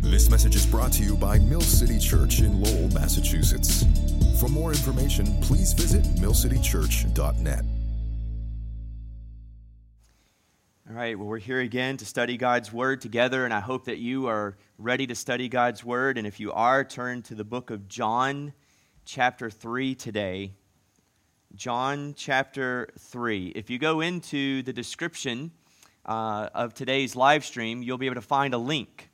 This message is brought to you by Mill City Church in Lowell, Massachusetts. For more information, please visit millcitychurch.net. All right, well, we're here again to study God's Word together, and I hope that you are ready to study God's Word. And if you are, turn to the book of John, chapter 3 today. John, chapter 3. If you go into the description uh, of today's live stream, you'll be able to find a link.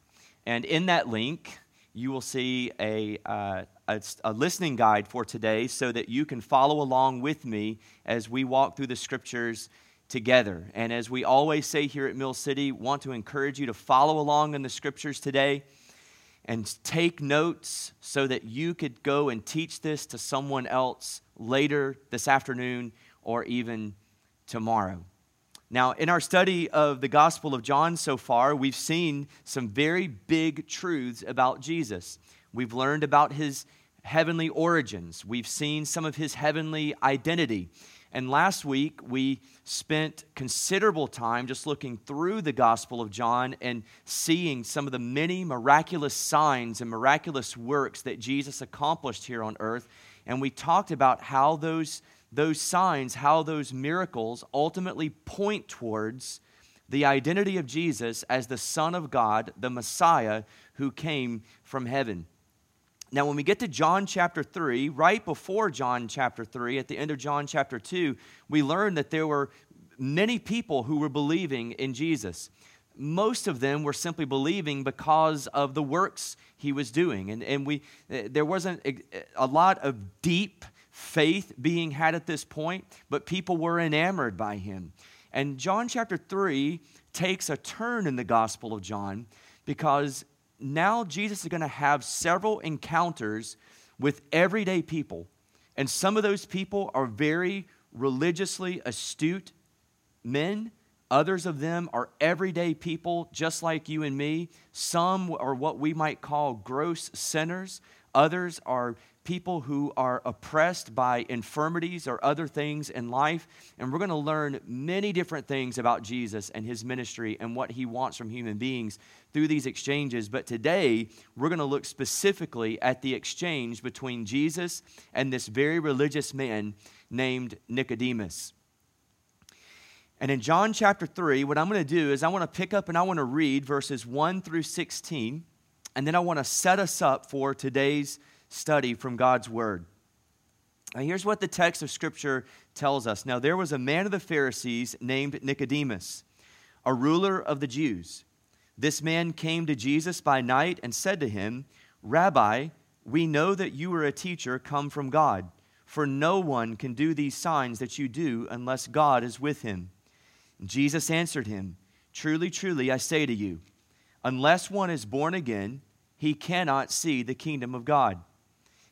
And in that link, you will see a, uh, a, a listening guide for today so that you can follow along with me as we walk through the scriptures together. And as we always say here at Mill City, want to encourage you to follow along in the scriptures today and take notes so that you could go and teach this to someone else later this afternoon or even tomorrow. Now, in our study of the Gospel of John so far, we've seen some very big truths about Jesus. We've learned about his heavenly origins, we've seen some of his heavenly identity. And last week, we spent considerable time just looking through the Gospel of John and seeing some of the many miraculous signs and miraculous works that Jesus accomplished here on earth. And we talked about how those, those signs, how those miracles ultimately point towards the identity of Jesus as the Son of God, the Messiah who came from heaven. Now, when we get to John chapter 3, right before John chapter 3, at the end of John chapter 2, we learn that there were many people who were believing in Jesus. Most of them were simply believing because of the works he was doing. And, and we, eh, there wasn't a, a lot of deep faith being had at this point, but people were enamored by him. And John chapter 3 takes a turn in the Gospel of John because now Jesus is going to have several encounters with everyday people. And some of those people are very religiously astute men. Others of them are everyday people, just like you and me. Some are what we might call gross sinners. Others are people who are oppressed by infirmities or other things in life. And we're going to learn many different things about Jesus and his ministry and what he wants from human beings through these exchanges. But today, we're going to look specifically at the exchange between Jesus and this very religious man named Nicodemus. And in John chapter 3, what I'm going to do is I want to pick up and I want to read verses 1 through 16, and then I want to set us up for today's study from God's Word. Now, here's what the text of Scripture tells us. Now, there was a man of the Pharisees named Nicodemus, a ruler of the Jews. This man came to Jesus by night and said to him, Rabbi, we know that you are a teacher come from God, for no one can do these signs that you do unless God is with him. Jesus answered him, Truly, truly, I say to you, unless one is born again, he cannot see the kingdom of God.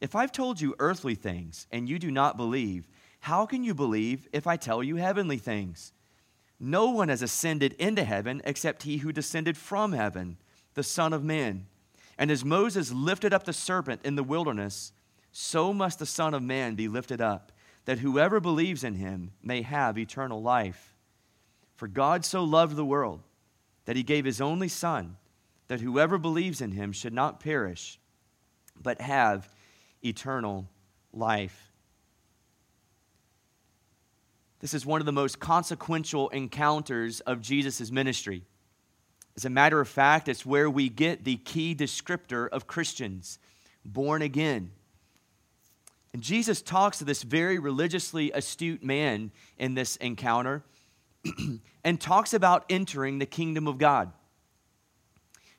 If I've told you earthly things and you do not believe, how can you believe if I tell you heavenly things? No one has ascended into heaven except he who descended from heaven, the Son of Man. And as Moses lifted up the serpent in the wilderness, so must the Son of Man be lifted up, that whoever believes in him may have eternal life. For God so loved the world that he gave his only Son, that whoever believes in him should not perish, but have eternal life. This is one of the most consequential encounters of Jesus' ministry. As a matter of fact, it's where we get the key descriptor of Christians. born again. And Jesus talks to this very religiously astute man in this encounter and talks about entering the kingdom of God.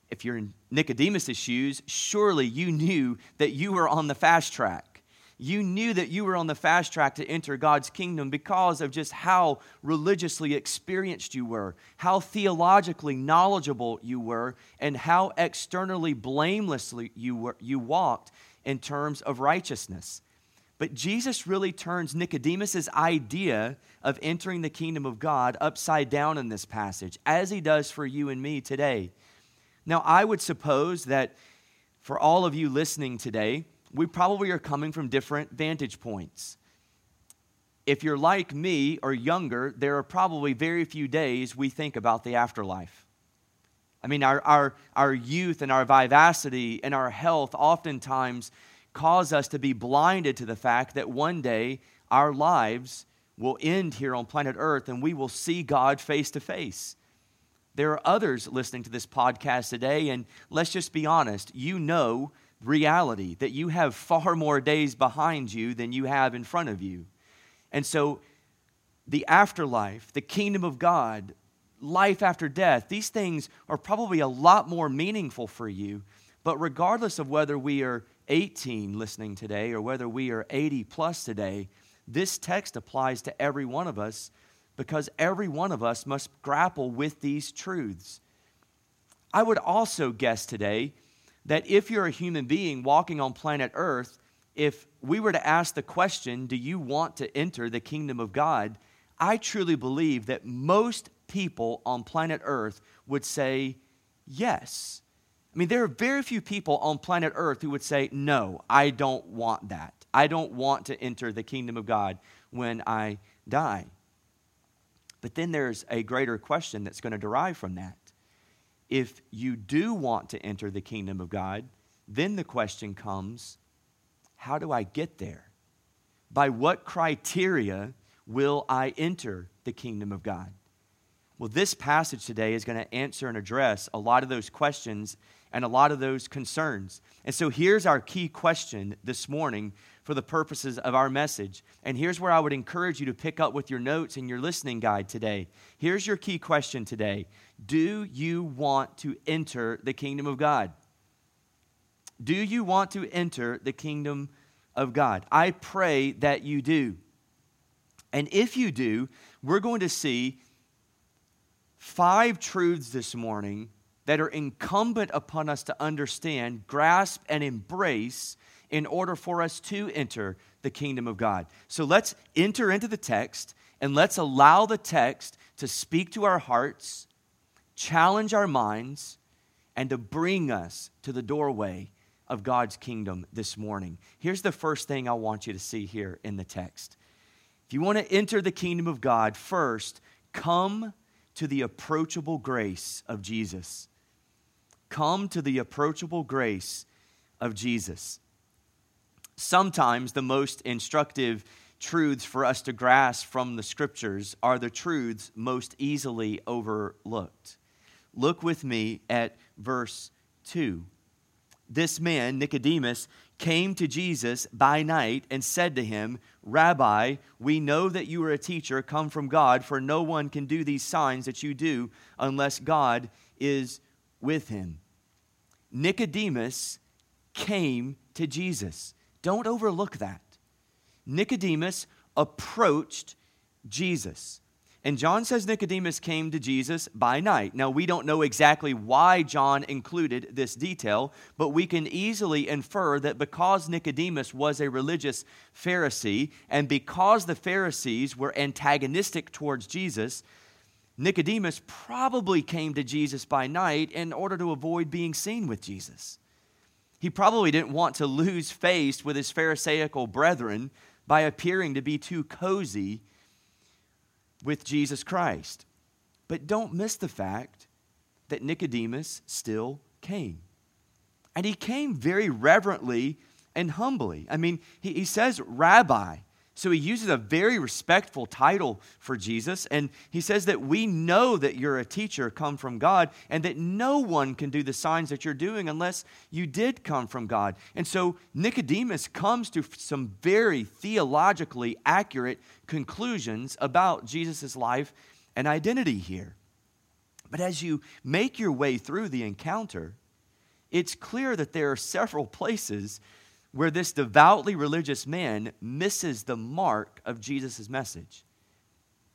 If you're in Nicodemus' shoes, surely you knew that you were on the fast track. You knew that you were on the fast track to enter God's kingdom because of just how religiously experienced you were, how theologically knowledgeable you were, and how externally blamelessly you, were, you walked in terms of righteousness. But Jesus really turns Nicodemus' idea of entering the kingdom of God upside down in this passage, as he does for you and me today. Now, I would suppose that for all of you listening today, we probably are coming from different vantage points. If you're like me or younger, there are probably very few days we think about the afterlife. I mean, our, our, our youth and our vivacity and our health oftentimes cause us to be blinded to the fact that one day our lives will end here on planet Earth and we will see God face to face. There are others listening to this podcast today, and let's just be honest, you know reality that you have far more days behind you than you have in front of you. And so, the afterlife, the kingdom of God, life after death, these things are probably a lot more meaningful for you. But regardless of whether we are 18 listening today or whether we are 80 plus today, this text applies to every one of us because every one of us must grapple with these truths. I would also guess today that if you're a human being walking on planet Earth, if we were to ask the question, Do you want to enter the kingdom of God? I truly believe that most people on planet Earth would say yes. I mean, there are very few people on planet Earth who would say, No, I don't want that. I don't want to enter the kingdom of God when I die. But then there's a greater question that's going to derive from that. If you do want to enter the kingdom of God, then the question comes how do I get there? By what criteria will I enter the kingdom of God? Well, this passage today is going to answer and address a lot of those questions and a lot of those concerns. And so here's our key question this morning for the purposes of our message. And here's where I would encourage you to pick up with your notes and your listening guide today. Here's your key question today Do you want to enter the kingdom of God? Do you want to enter the kingdom of God? I pray that you do. And if you do, we're going to see five truths this morning that are incumbent upon us to understand, grasp, and embrace in order for us to enter the kingdom of God. So let's enter into the text and let's allow the text to speak to our hearts, challenge our minds, and to bring us to the doorway of God's kingdom this morning. Here's the first thing I want you to see here in the text. If you want to enter the kingdom of God, first, come to the approachable grace of Jesus. Come to the approachable grace of Jesus. Sometimes the most instructive truths for us to grasp from the scriptures are the truths most easily overlooked. Look with me at verse 2. This man, Nicodemus, came to Jesus by night and said to him, Rabbi, we know that you are a teacher come from God, for no one can do these signs that you do unless God is with him. Nicodemus came to Jesus. Don't overlook that. Nicodemus approached Jesus. And John says Nicodemus came to Jesus by night. Now, we don't know exactly why John included this detail, but we can easily infer that because Nicodemus was a religious Pharisee, and because the Pharisees were antagonistic towards Jesus, Nicodemus probably came to Jesus by night in order to avoid being seen with Jesus. He probably didn't want to lose face with his Pharisaical brethren by appearing to be too cozy with Jesus Christ. But don't miss the fact that Nicodemus still came. And he came very reverently and humbly. I mean, he, he says, Rabbi, So he uses a very respectful title for Jesus, and he says that we know that you're a teacher come from God, and that no one can do the signs that you're doing unless you did come from God. And so Nicodemus comes to some very theologically accurate conclusions about Jesus' life and identity here. But as you make your way through the encounter, it's clear that there are several places where this devoutly religious man misses the mark of Jesus' message.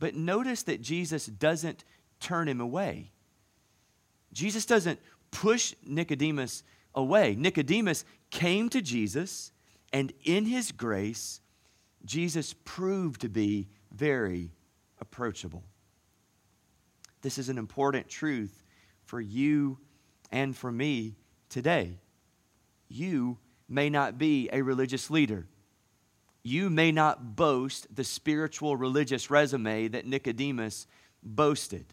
But notice that Jesus doesn't turn him away. Jesus doesn't push Nicodemus away. Nicodemus came to Jesus, and in his grace, Jesus proved to be very approachable. This is an important truth for you and for me today. You may not be a religious leader. You may not boast the spiritual religious resume that Nicodemus boasted.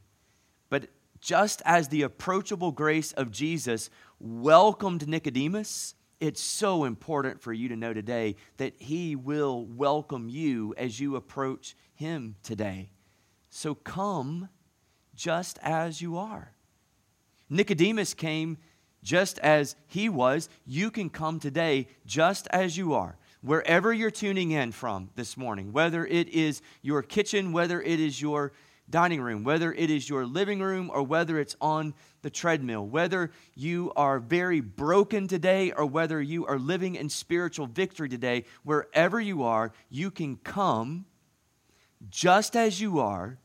But just as the approachable grace of Jesus welcomed Nicodemus, it's so important for you to know today that he will welcome you as you approach him today. So come just as you are. Nicodemus came just as he was, you can come today just as you are. Wherever you're tuning in from this morning, whether it is your kitchen, whether it is your dining room, whether it is your living room, or whether it's on the treadmill, whether you are very broken today or whether you are living in spiritual victory today, wherever you are, you can come just as you are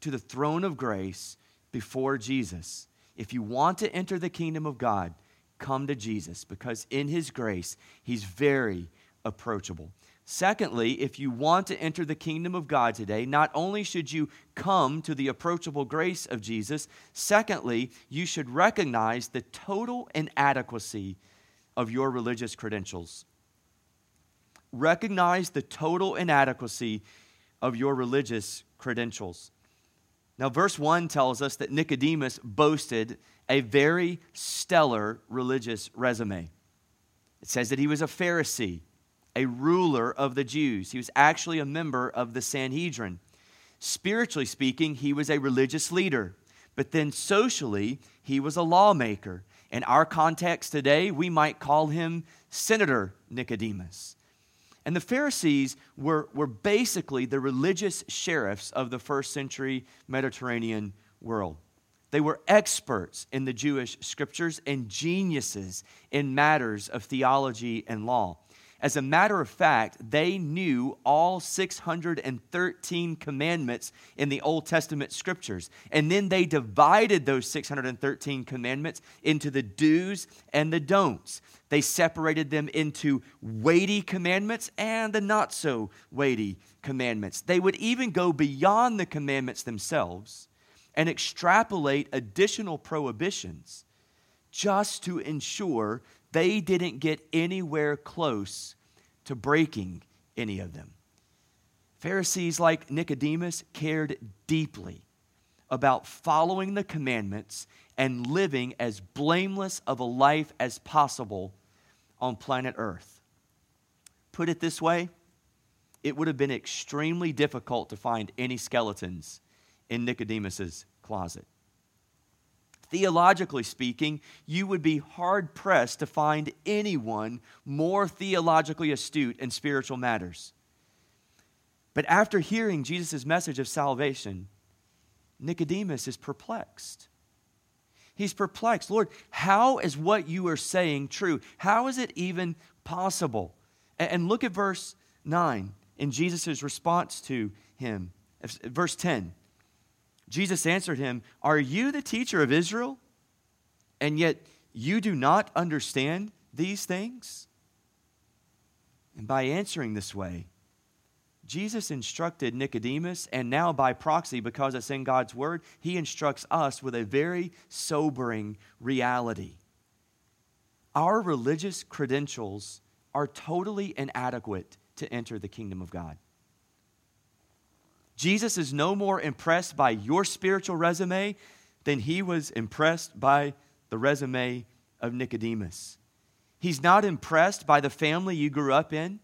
to the throne of grace before Jesus if you want to enter the kingdom of God, come to Jesus because in his grace, he's very approachable. Secondly, if you want to enter the kingdom of God today, not only should you come to the approachable grace of Jesus, secondly, you should recognize the total inadequacy of your religious credentials. Recognize the total inadequacy of your religious credentials. Now, verse 1 tells us that Nicodemus boasted a very stellar religious resume. It says that he was a Pharisee, a ruler of the Jews. He was actually a member of the Sanhedrin. Spiritually speaking, he was a religious leader, but then socially, he was a lawmaker. In our context today, we might call him Senator Nicodemus. And the Pharisees were, were basically the religious sheriffs of the first century Mediterranean world. They were experts in the Jewish scriptures and geniuses in matters of theology and law. As a matter of fact, they knew all 613 commandments in the Old Testament scriptures. And then they divided those 613 commandments into the do's and the don'ts. They separated them into weighty commandments and the not so weighty commandments. They would even go beyond the commandments themselves and extrapolate additional prohibitions just to ensure they didn't get anywhere close to breaking any of them. Pharisees like Nicodemus cared deeply about following the commandments and living as blameless of a life as possible on planet Earth. Put it this way it would have been extremely difficult to find any skeletons in Nicodemus's closet. Theologically speaking, you would be hard pressed to find anyone more theologically astute in spiritual matters. But after hearing Jesus' message of salvation, Nicodemus is perplexed. He's perplexed. Lord, how is what you are saying true? How is it even possible? And look at verse 9 in Jesus' response to him. Verse 10 Jesus answered him, Are you the teacher of Israel? And yet you do not understand these things? And by answering this way, Jesus instructed Nicodemus, and now by proxy, because it's in God's word, he instructs us with a very sobering reality. Our religious credentials are totally inadequate to enter the kingdom of God. Jesus is no more impressed by your spiritual resume than he was impressed by the resume of Nicodemus. He's not impressed by the family you grew up in.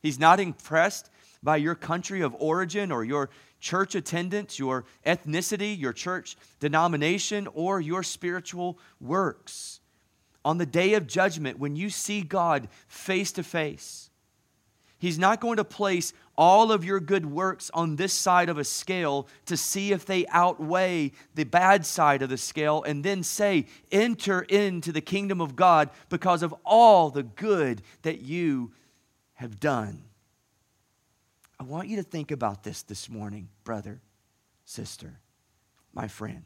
He's not impressed by your country of origin or your church attendance, your ethnicity, your church denomination, or your spiritual works. On the day of judgment, when you see God face to face, He's not going to place all of your good works on this side of a scale to see if they outweigh the bad side of the scale and then say, Enter into the kingdom of God because of all the good that you have done. I want you to think about this this morning, brother, sister, my friend.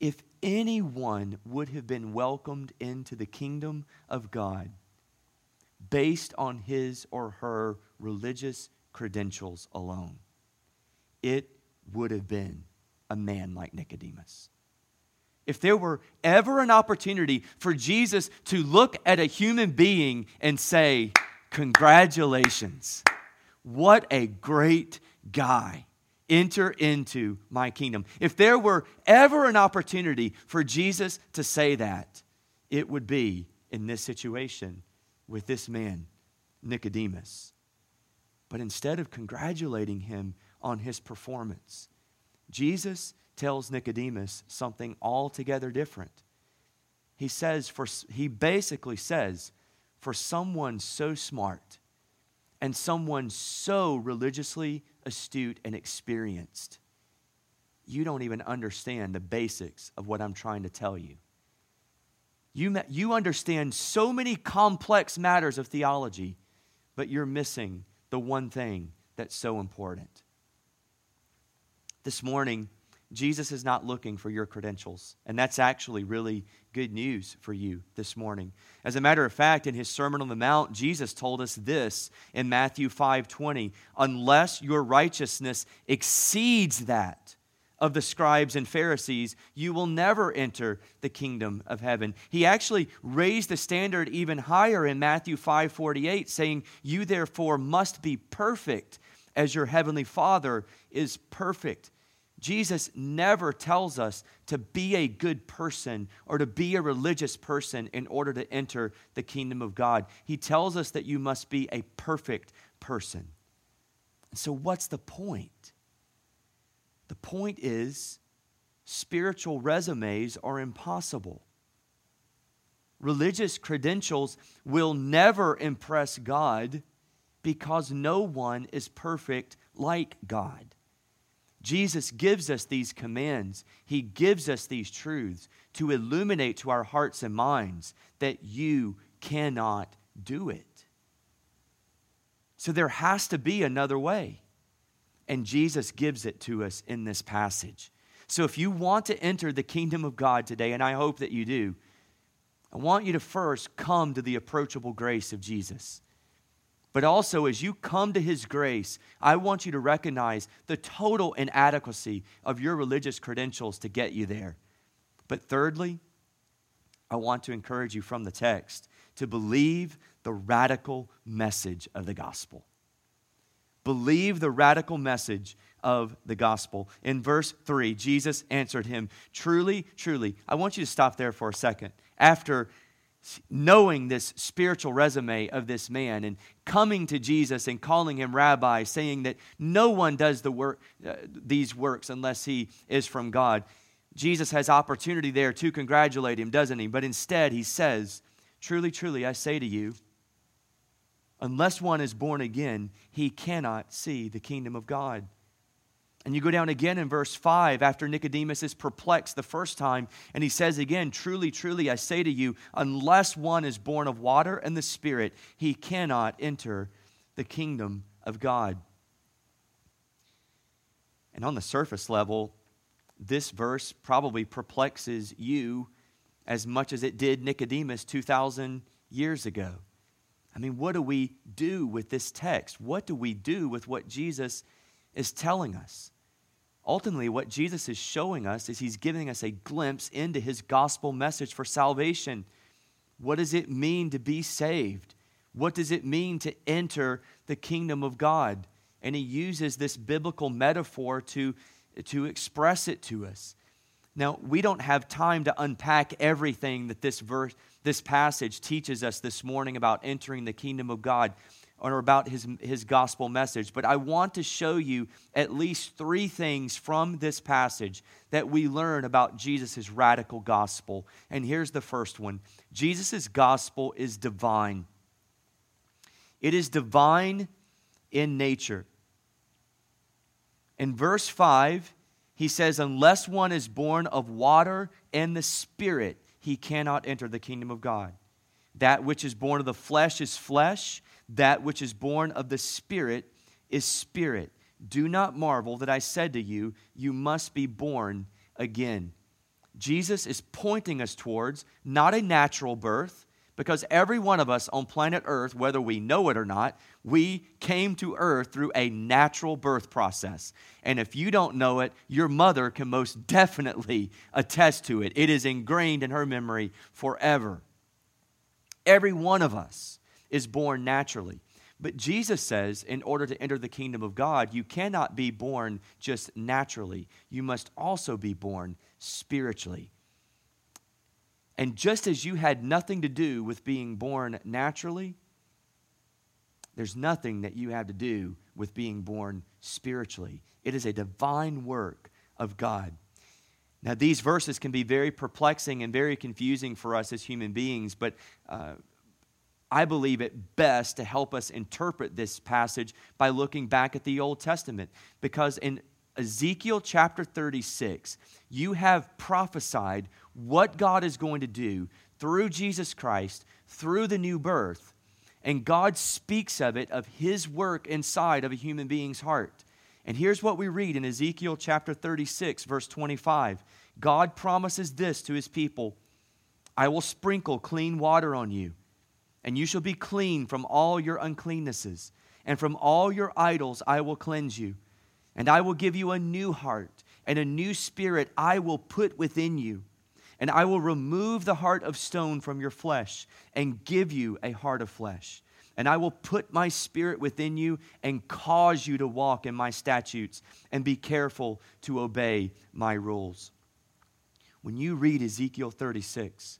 If anyone would have been welcomed into the kingdom of God based on his or her religious credentials alone, it would have been a man like Nicodemus. If there were ever an opportunity for Jesus to look at a human being and say, Congratulations, what a great guy. Enter into my kingdom. If there were ever an opportunity for Jesus to say that, it would be in this situation with this man, Nicodemus. But instead of congratulating him on his performance, Jesus tells Nicodemus something altogether different. He says, for, he basically says, for someone so smart and someone so religiously astute and experienced, you don't even understand the basics of what I'm trying to tell you. You, you understand so many complex matters of theology, but you're missing the one thing that's so important. This morning, Jesus is not looking for your credentials, and that's actually really good news for you this morning. As a matter of fact, in his Sermon on the Mount, Jesus told us this in Matthew 5:20, unless your righteousness exceeds that of the scribes and Pharisees, you will never enter the kingdom of heaven. He actually raised the standard even higher in Matthew 5:48 saying, "You therefore must be perfect as your heavenly Father is perfect." Jesus never tells us to be a good person or to be a religious person in order to enter the kingdom of God. He tells us that you must be a perfect person. So, what's the point? The point is, spiritual resumes are impossible. Religious credentials will never impress God because no one is perfect like God. Jesus gives us these commands, He gives us these truths to illuminate to our hearts and minds that you cannot do it. So there has to be another way. And Jesus gives it to us in this passage. So if you want to enter the kingdom of God today, and I hope that you do, I want you to first come to the approachable grace of Jesus. But also, as you come to His grace, I want you to recognize the total inadequacy of your religious credentials to get you there. But thirdly, I want to encourage you from the text to believe the radical message of the gospel. Believe the radical message of the gospel. In verse 3, Jesus answered him, Truly, truly. I want you to stop there for a second. After knowing this spiritual resume of this man and coming to Jesus and calling him rabbi, saying that no one does the work, uh, these works unless he is from God. Jesus has opportunity there to congratulate him, doesn't he? But instead, he says, Truly, truly, I say to you, unless one is born again, he cannot see the kingdom of God. And you go down again in verse 5 after Nicodemus is perplexed the first time, and he says again, Truly, truly, I say to you, unless one is born of water and the Spirit, he cannot enter the kingdom of God. And on the surface level, this verse probably perplexes you as much as it did Nicodemus 2,000 years ago. I mean, what do we do with this text? What do we do with what Jesus is telling us? Ultimately, what Jesus is showing us is he's giving us a glimpse into his gospel message for salvation. What does it mean to be saved? What does it mean to enter the kingdom of God? And he uses this biblical metaphor to, to express it to us. Now, we don't have time to unpack everything that this verse, this passage teaches us this morning about entering the kingdom of God or about his, his gospel message, but I want to show you at least three things from this passage that we learn about Jesus' radical gospel. And here's the first one Jesus' gospel is divine, it is divine in nature. In verse 5, he says, Unless one is born of water and the Spirit, he cannot enter the kingdom of God. That which is born of the flesh is flesh, that which is born of the Spirit is spirit. Do not marvel that I said to you, You must be born again. Jesus is pointing us towards not a natural birth, because every one of us on planet Earth, whether we know it or not, we came to Earth through a natural birth process. And if you don't know it, your mother can most definitely attest to it. It is ingrained in her memory forever. Every one of us is born naturally. But Jesus says, in order to enter the kingdom of God, you cannot be born just naturally. You must also be born spiritually. And just as you had nothing to do with being born naturally, there's nothing that you have to do with being born spiritually. It is a divine work of God. Now, these verses can be very perplexing and very confusing for us as human beings, but uh, I believe it best to help us interpret this passage by looking back at the Old Testament. Because in Ezekiel chapter 36, you have prophesied what God is going to do through Jesus Christ, through the new birth. And God speaks of it, of His work inside of a human being's heart. And here's what we read in Ezekiel chapter 36, verse 25. God promises this to His people I will sprinkle clean water on you, and you shall be clean from all your uncleannesses, and from all your idols I will cleanse you. And I will give you a new heart, and a new spirit I will put within you and I will remove the heart of stone from your flesh and give you a heart of flesh. And I will put my spirit within you and cause you to walk in my statutes and be careful to obey my rules. When you read Ezekiel 36,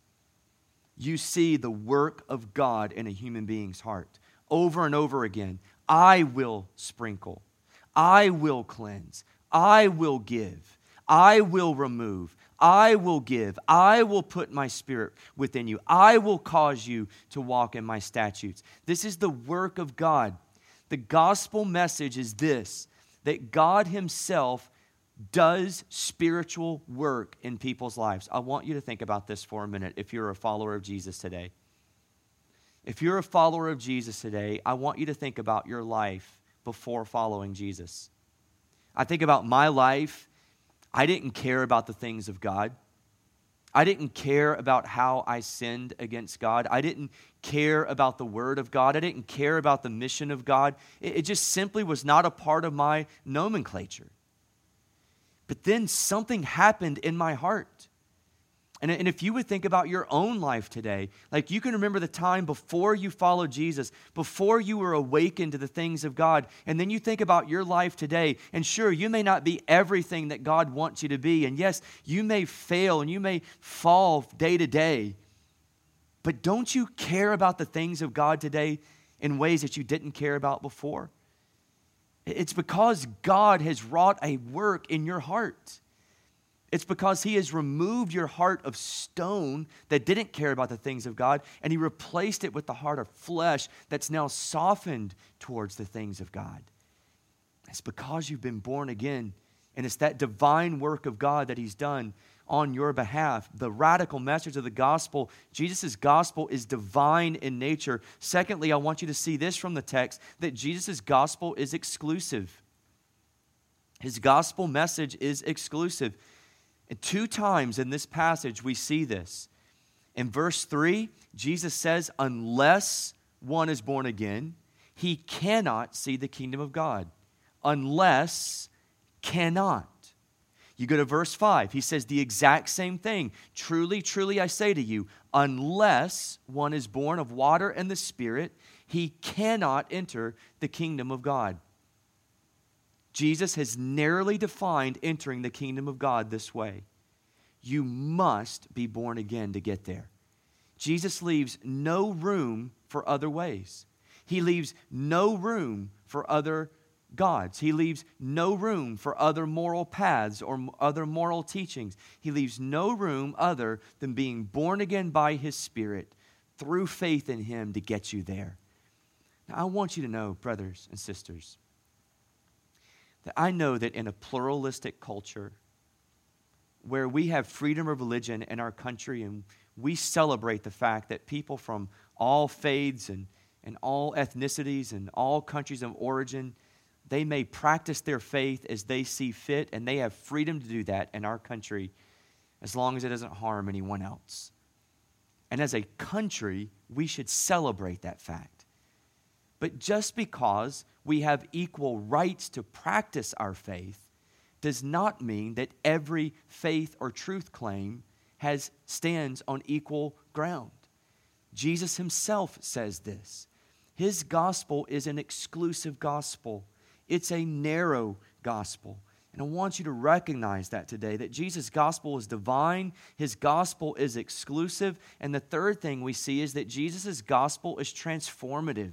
you see the work of God in a human being's heart over and over again. I will sprinkle, I will cleanse, I will give, I will remove, I will give. I will put my spirit within you. I will cause you to walk in my statutes. This is the work of God. The gospel message is this that God Himself does spiritual work in people's lives. I want you to think about this for a minute if you're a follower of Jesus today. If you're a follower of Jesus today, I want you to think about your life before following Jesus. I think about my life I didn't care about the things of God. I didn't care about how I sinned against God. I didn't care about the Word of God. I didn't care about the mission of God. It, it just simply was not a part of my nomenclature. But then something happened in my heart. And, and if you would think about your own life today, like you can remember the time before you followed Jesus, before you were awakened to the things of God, and then you think about your life today, and sure, you may not be everything that God wants you to be. And yes, you may fail and you may fall day to day. But don't you care about the things of God today in ways that you didn't care about before? It's because God has wrought a work in your heart. It's because He has removed your heart of stone that didn't care about the things of God, and He replaced it with the heart of flesh that's now softened towards the things of God. It's because you've been born again, and it's that divine work of God that He's done on your behalf. The radical message of the gospel, Jesus' gospel is divine in nature. Secondly, I want you to see this from the text that Jesus' gospel is exclusive. His gospel message is exclusive. And two times in this passage, we see this. In verse 3, Jesus says, Unless one is born again, he cannot see the kingdom of God. Unless, cannot. You go to verse 5, he says the exact same thing. Truly, truly, I say to you, unless one is born of water and the Spirit, he cannot enter the kingdom of God. Jesus has narrowly defined entering the kingdom of God this way You must be born again to get there. Jesus leaves no room for other ways. He leaves no room for other gods. He leaves no room for other moral paths or other moral teachings. He leaves no room other than being born again by His Spirit through faith in Him to get you there. Now, I want you to know, brothers and sisters, that I know that in a pluralistic culture where we have freedom of religion in our country and we celebrate the fact that people from all faiths and, and all ethnicities and all countries of origin they may practice their faith as they see fit and they have freedom to do that in our country as long as it doesn't harm anyone else. And as a country we should celebrate that fact. But just because we have equal rights to practice our faith does not mean that every faith or truth claim has stands on equal ground. Jesus himself says this. His gospel is an exclusive gospel. It's a narrow gospel. And I want you to recognize that today that Jesus' gospel is divine, his gospel is exclusive, and the third thing we see is that Jesus' gospel is transformative.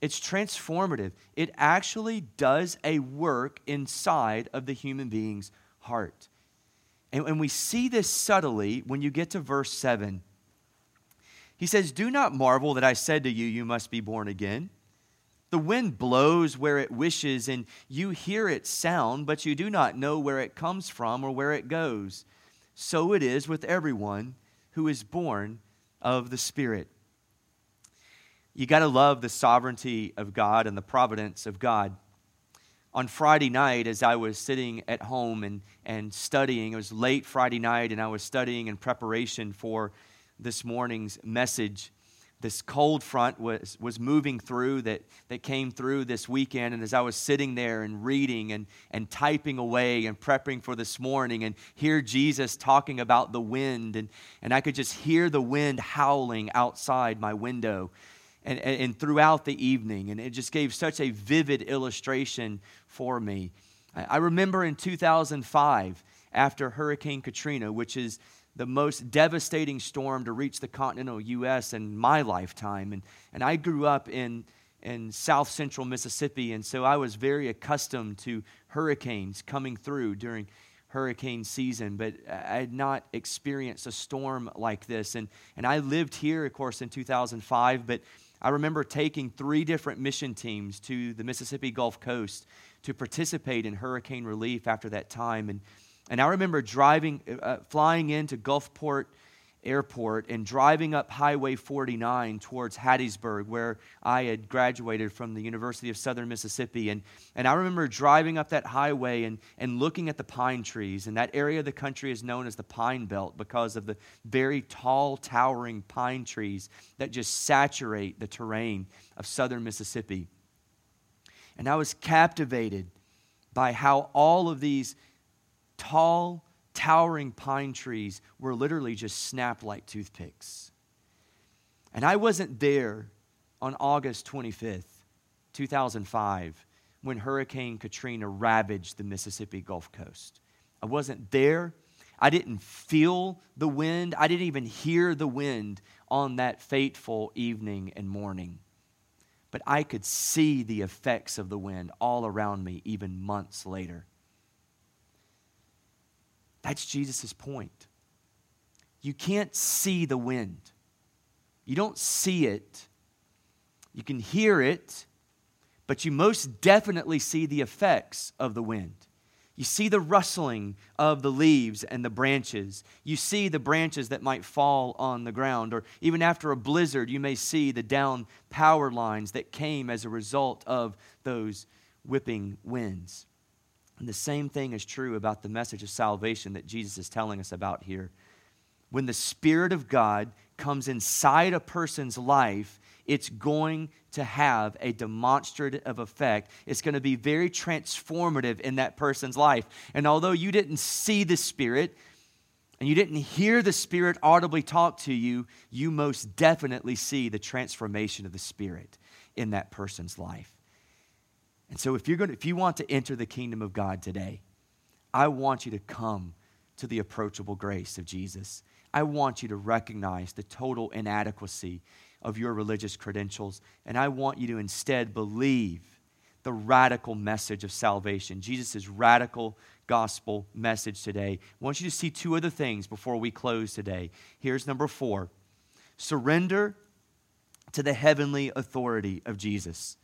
It's transformative. It actually does a work inside of the human being's heart. And, and we see this subtly when you get to verse 7. He says, Do not marvel that I said to you, You must be born again. The wind blows where it wishes, and you hear its sound, but you do not know where it comes from or where it goes. So it is with everyone who is born of the Spirit. You got to love the sovereignty of God and the providence of God on Friday night, as I was sitting at home and, and studying, it was late Friday night, and I was studying in preparation for this morning's message. This cold front was, was moving through that, that came through this weekend. And as I was sitting there and reading and, and typing away and prepping for this morning, and hear Jesus talking about the wind, and, and I could just hear the wind howling outside my window and, and, throughout the evening. And it just gave such a vivid illustration for me. I remember in 2005, after Hurricane Katrina, which is the most devastating storm to reach the continental U.S. in my lifetime. And, and I grew up in, in south central Mississippi, and so I was very accustomed to hurricanes coming through during hurricane season, but I had not experienced a storm like this. And, and I lived here, of course, in 2005, but I remember taking three different mission teams to the Mississippi Gulf Coast to participate in hurricane relief after that time. And, and I remember driving, uh, flying into Gulfport Airport and driving up Highway 49 towards Hattiesburg, where I had graduated from the University of Southern Mississippi. And, and I remember driving up that highway and, and looking at the pine trees. And that area of the country is known as the Pine Belt because of the very tall, towering pine trees that just saturate the terrain of Southern Mississippi. And I was captivated by how all of these tall, towering pine trees were literally just snapped like toothpicks. And I wasn't there on August 25th, 2005, when Hurricane Katrina ravaged the Mississippi Gulf Coast. I wasn't there. I didn't feel the wind. I didn't even hear the wind on that fateful evening and morning. But I could see the effects of the wind all around me, even months later. That's Jesus' point. You can't see the wind, you don't see it. You can hear it, but you most definitely see the effects of the wind. You see the rustling of the leaves and the branches. You see the branches that might fall on the ground. Or even after a blizzard, you may see the down power lines that came as a result of those whipping winds. And the same thing is true about the message of salvation that Jesus is telling us about here. When the Spirit of God comes inside a person's life, it's going to have a demonstrative effect. It's going to be very transformative in that person's life. And although you didn't see the Spirit and you didn't hear the Spirit audibly talk to you, you most definitely see the transformation of the Spirit in that person's life. And so if you're going to, if you want to enter the kingdom of God today, I want you to come to the approachable grace of Jesus. I want you to recognize the total inadequacy of your religious credentials, and I want you to instead believe the radical message of salvation, Jesus' radical gospel message today. I want you to see two other things before we close today. Here's number four surrender to the heavenly authority of Jesus.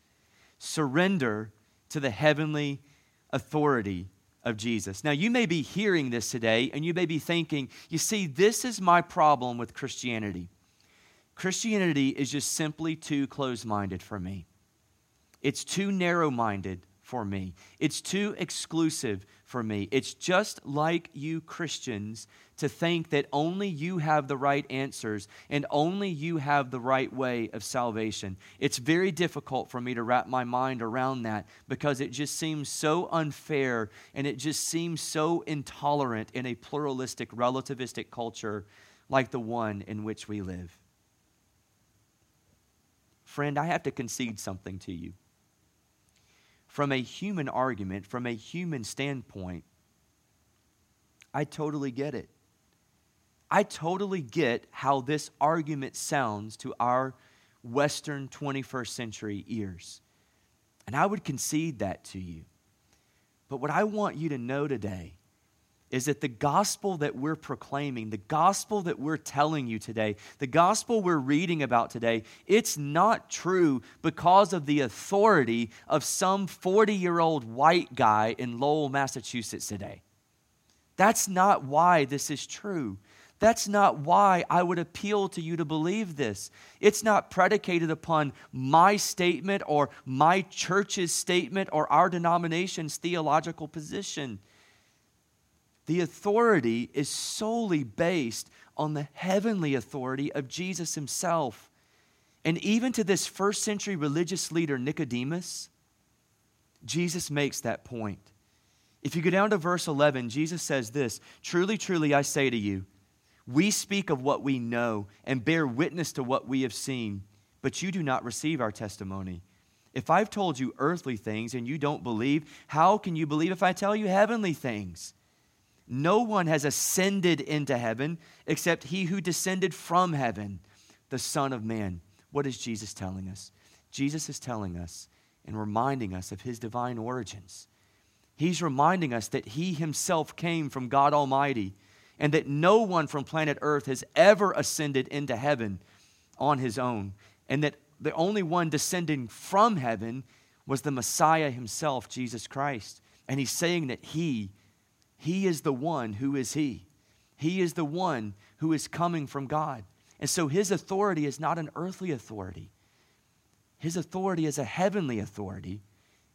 Surrender to the heavenly authority of Jesus. Now, you may be hearing this today and you may be thinking, you see, this is my problem with Christianity. Christianity is just simply too close minded for me. It's too narrow minded for me. It's too exclusive for me. It's just like you Christians to think that only you have the right answers and only you have the right way of salvation. It's very difficult for me to wrap my mind around that because it just seems so unfair and it just seems so intolerant in a pluralistic, relativistic culture like the one in which we live. Friend, I have to concede something to you from a human argument, from a human standpoint, I totally get it. I totally get how this argument sounds to our Western 21st century ears. And I would concede that to you. But what I want you to know today is that the gospel that we're proclaiming, the gospel that we're telling you today, the gospel we're reading about today, it's not true because of the authority of some 40 year old white guy in Lowell, Massachusetts today. That's not why this is true. That's not why I would appeal to you to believe this. It's not predicated upon my statement or my church's statement or our denomination's theological position the authority is solely based on the heavenly authority of Jesus himself. And even to this first century religious leader, Nicodemus, Jesus makes that point. If you go down to verse 11, Jesus says this Truly, truly, I say to you, we speak of what we know and bear witness to what we have seen, but you do not receive our testimony. If I've told you earthly things and you don't believe, how can you believe if I tell you heavenly things? No one has ascended into heaven except he who descended from heaven, the Son of Man. What is Jesus telling us? Jesus is telling us and reminding us of his divine origins. He's reminding us that he himself came from God Almighty and that no one from planet Earth has ever ascended into heaven on his own, and that the only one descending from heaven was the Messiah himself, Jesus Christ. And he's saying that he he is the one who is He. He is the one who is coming from God. And so His authority is not an earthly authority, His authority is a heavenly authority.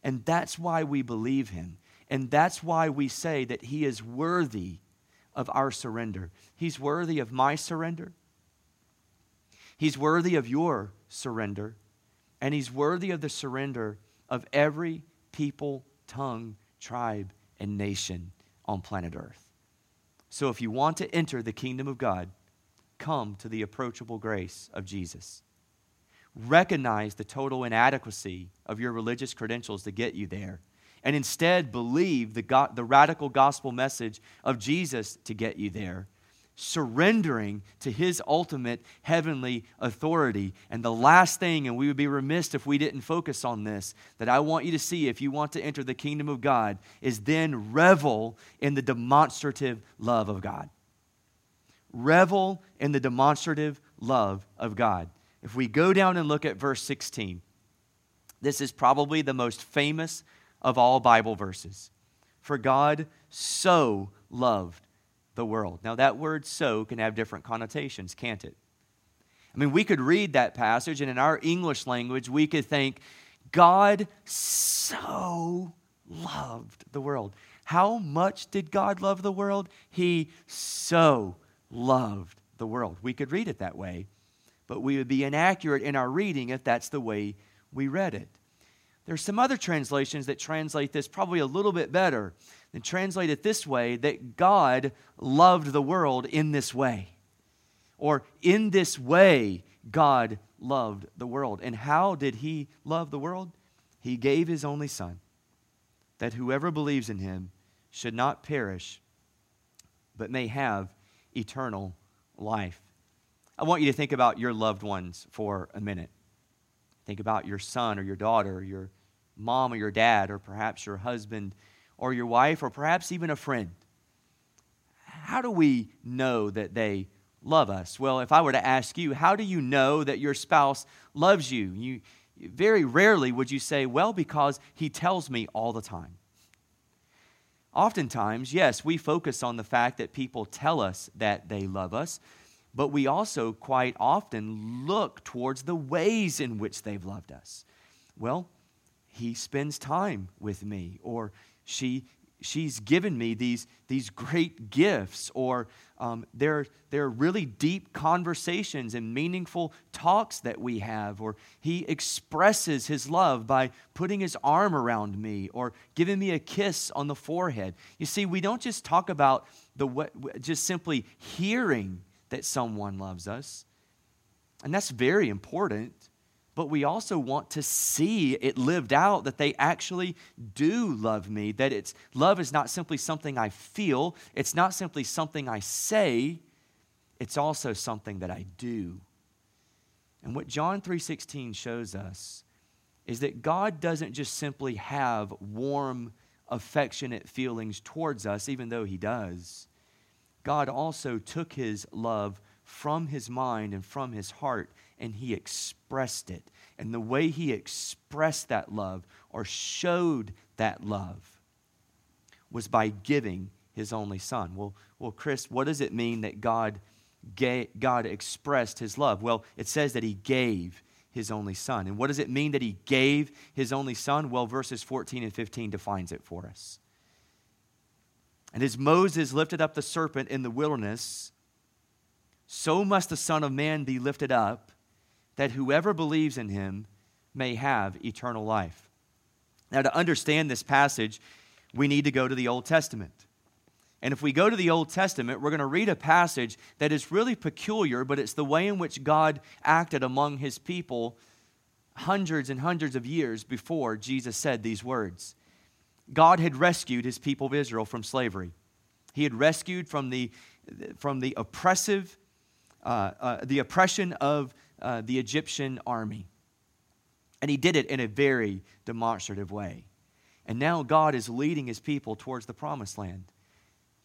And that's why we believe Him. And that's why we say that He is worthy of our surrender. He's worthy of my surrender. He's worthy of your surrender. And He's worthy of the surrender of every people, tongue, tribe, and nation on planet Earth. So if you want to enter the kingdom of God, come to the approachable grace of Jesus. Recognize the total inadequacy of your religious credentials to get you there, and instead believe the, the radical gospel message of Jesus to get you there surrendering to his ultimate heavenly authority. And the last thing, and we would be remiss if we didn't focus on this, that I want you to see if you want to enter the kingdom of God, is then revel in the demonstrative love of God. Revel in the demonstrative love of God. If we go down and look at verse 16, this is probably the most famous of all Bible verses. For God so loved the world. Now, that word so can have different connotations, can't it? I mean, we could read that passage, and in our English language, we could think, God so loved the world. How much did God love the world? He so loved the world. We could read it that way, but we would be inaccurate in our reading if that's the way we read it. There's some other translations that translate this probably a little bit better and translate it this way that God loved the world in this way. Or in this way, God loved the world. And how did he love the world? He gave his only Son, that whoever believes in him should not perish, but may have eternal life. I want you to think about your loved ones for a minute. Think about your son or your daughter, or your mom or your dad, or perhaps your husband or your wife, or perhaps even a friend. How do we know that they love us? Well, if I were to ask you, how do you know that your spouse loves you? You very rarely would you say, well, because he tells me all the time. Oftentimes, yes, we focus on the fact that people tell us that they love us, but we also quite often look towards the ways in which they've loved us. Well, he spends time with me, or she she's given me these, these great gifts, or um, there, there are really deep conversations and meaningful talks that we have, or he expresses his love by putting his arm around me or giving me a kiss on the forehead. You see, we don't just talk about the just simply hearing that someone loves us. And that's very important. But we also want to see it lived out that they actually do love me. That it's love is not simply something I feel, it's not simply something I say, it's also something that I do. And what John 3:16 shows us is that God doesn't just simply have warm, affectionate feelings towards us, even though He does. God also took his love from his mind and from his heart and he expressed it. And the way he expressed that love or showed that love was by giving his only son. Well, well Chris, what does it mean that God, gave, God expressed his love? Well, it says that he gave his only son. And what does it mean that he gave his only son? Well, verses 14 and 15 defines it for us. And as Moses lifted up the serpent in the wilderness, so must the Son of Man be lifted up, that whoever believes in him may have eternal life. Now, to understand this passage, we need to go to the Old Testament. And if we go to the Old Testament, we're going to read a passage that is really peculiar, but it's the way in which God acted among his people hundreds and hundreds of years before Jesus said these words. God had rescued his people of Israel from slavery. He had rescued from the, from the oppressive, uh, uh, the oppression of uh, the Egyptian army. And he did it in a very demonstrative way. And now God is leading his people towards the promised land.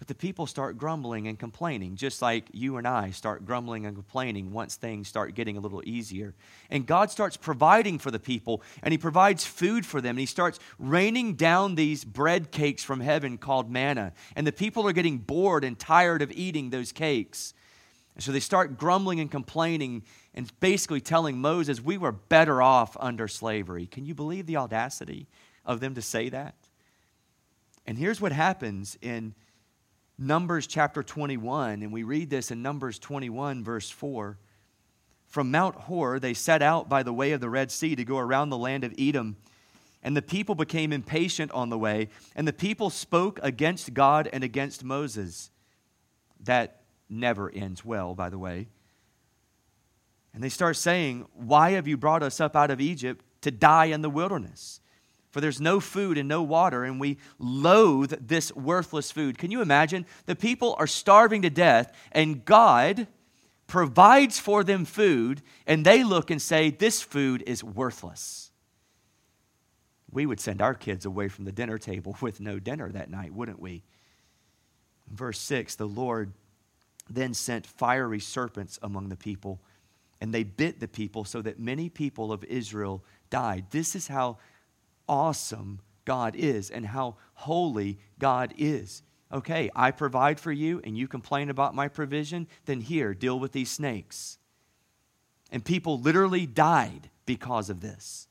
But the people start grumbling and complaining, just like you and I start grumbling and complaining once things start getting a little easier. And God starts providing for the people, and He provides food for them, and He starts raining down these bread cakes from heaven called manna. And the people are getting bored and tired of eating those cakes. And so they start grumbling and complaining and basically telling Moses, We were better off under slavery. Can you believe the audacity of them to say that? And here's what happens in Numbers chapter 21, and we read this in Numbers 21, verse 4. From Mount Hor, they set out by the way of the Red Sea to go around the land of Edom. And the people became impatient on the way, and the people spoke against God and against Moses. That never ends well, by the way. And they start saying, Why have you brought us up out of Egypt to die in the wilderness? for there's no food and no water, and we loathe this worthless food. Can you imagine? The people are starving to death, and God provides for them food, and they look and say, This food is worthless. We would send our kids away from the dinner table with no dinner that night, wouldn't we? Verse 6 The Lord then sent fiery serpents among the people, and they bit the people so that many people of Israel died. This is how awesome God is and how holy God is. Okay, I provide for you and you complain about my provision, then here, deal with these snakes. And people literally died because of this.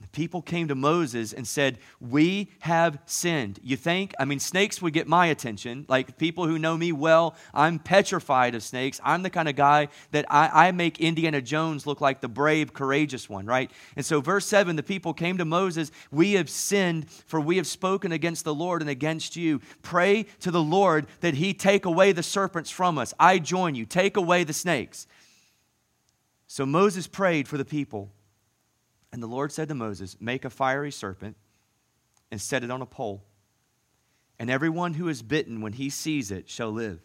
The people came to Moses and said, We have sinned. You think? I mean, snakes would get my attention. Like people who know me well, I'm petrified of snakes. I'm the kind of guy that I, I, make Indiana Jones look like the brave, courageous one, right? And so, verse 7 the people came to Moses, We have sinned, for we have spoken against the Lord and against you. Pray to the Lord that he take away the serpents from us. I join you. Take away the snakes. So Moses prayed for the people. And the Lord said to Moses, Make a fiery serpent and set it on a pole. and everyone who is bitten when he sees it shall live.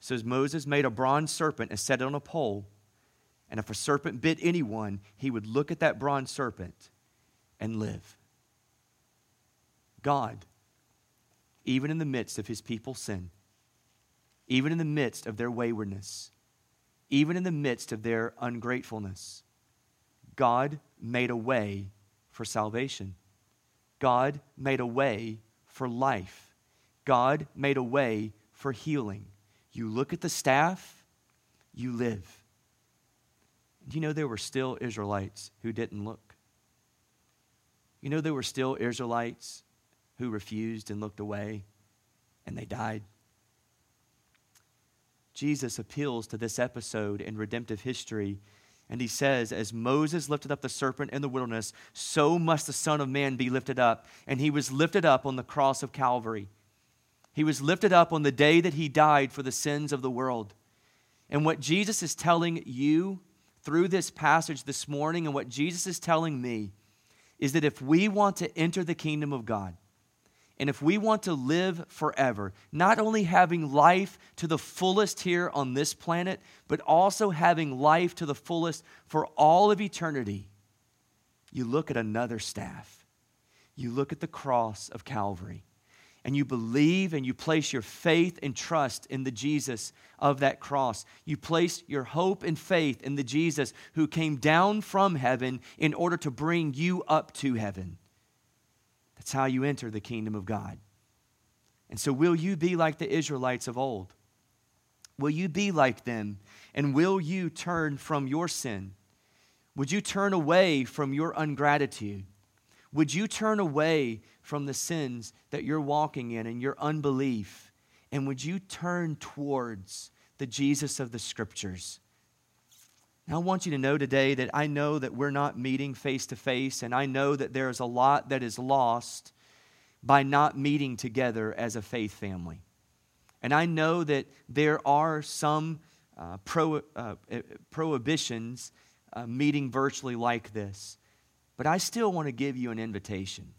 So Moses made a bronze serpent and set it on a pole, and if a serpent bit anyone, he would look at that bronze serpent and live. God, even in the midst of his people's sin, even in the midst of their waywardness, even in the midst of their ungratefulness, God made a way for salvation. God made a way for life. God made a way for healing. You look at the staff, you live. You know there were still Israelites who didn't look? You know there were still Israelites who refused and looked away and they died. Jesus appeals to this episode in redemptive history and he says, As Moses lifted up the serpent in the wilderness, so must the Son of Man be lifted up. And he was lifted up on the cross of Calvary. He was lifted up on the day that he died for the sins of the world. And what Jesus is telling you through this passage this morning, and what Jesus is telling me, is that if we want to enter the kingdom of God, and if we want to live forever, not only having life to the fullest here on this planet, but also having life to the fullest for all of eternity, you look at another staff. You look at the cross of Calvary and you believe and you place your faith and trust in the Jesus of that cross. You place your hope and faith in the Jesus who came down from heaven in order to bring you up to heaven. That's how you enter the kingdom of God. And so, will you be like the Israelites of old? Will you be like them? And will you turn from your sin? Would you turn away from your ungratitude? Would you turn away from the sins that you're walking in and your unbelief? And would you turn towards the Jesus of the scriptures? I want you to know today that I know that we're not meeting face to face, and I know that there is a lot that is lost by not meeting together as a faith family. And I know that there are some uh, pro, uh, eh, prohibitions uh, meeting virtually like this. But I still want to give you an invitation.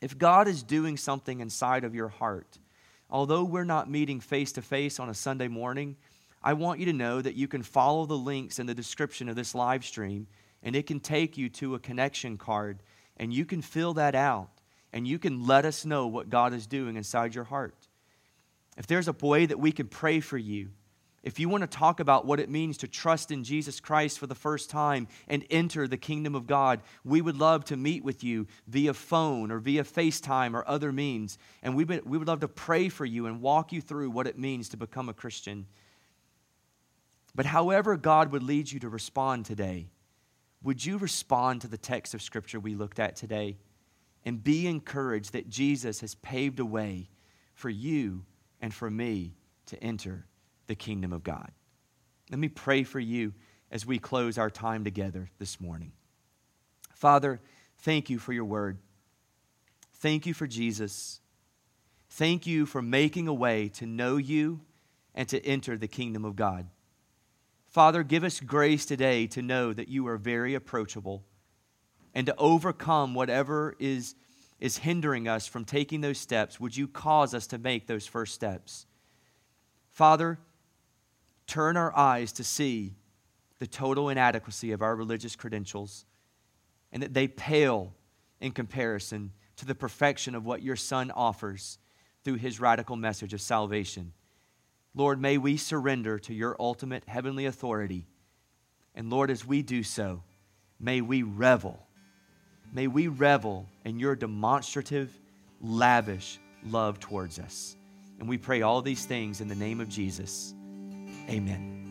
If God is doing something inside of your heart, although we're not meeting face to face on a Sunday morning, I want you to know that you can follow the links in the description of this live stream, and it can take you to a connection card, and you can fill that out, and you can let us know what God is doing inside your heart. If there's a way that we can pray for you, if you want to talk about what it means to trust in Jesus Christ for the first time and enter the kingdom of God, we would love to meet with you via phone or via FaceTime or other means. And we would, we would love to pray for you and walk you through what it means to become a Christian. But however God would lead you to respond today, would you respond to the text of Scripture we looked at today and be encouraged that Jesus has paved a way for you and for me to enter the kingdom of God? Let me pray for you as we close our time together this morning. Father, thank you for your word. Thank you for Jesus. Thank you for making a way to know you and to enter the kingdom of God. Father, give us grace today to know that you are very approachable and to overcome whatever is, is hindering us from taking those steps. Would you cause us to make those first steps? Father, turn our eyes to see the total inadequacy of our religious credentials and that they pale in comparison to the perfection of what your Son offers through his radical message of salvation. Lord, may we surrender to your ultimate heavenly authority. And Lord, as we do so, may we revel. May we revel in your demonstrative, lavish love towards us. And we pray all these things in the name of Jesus. Amen.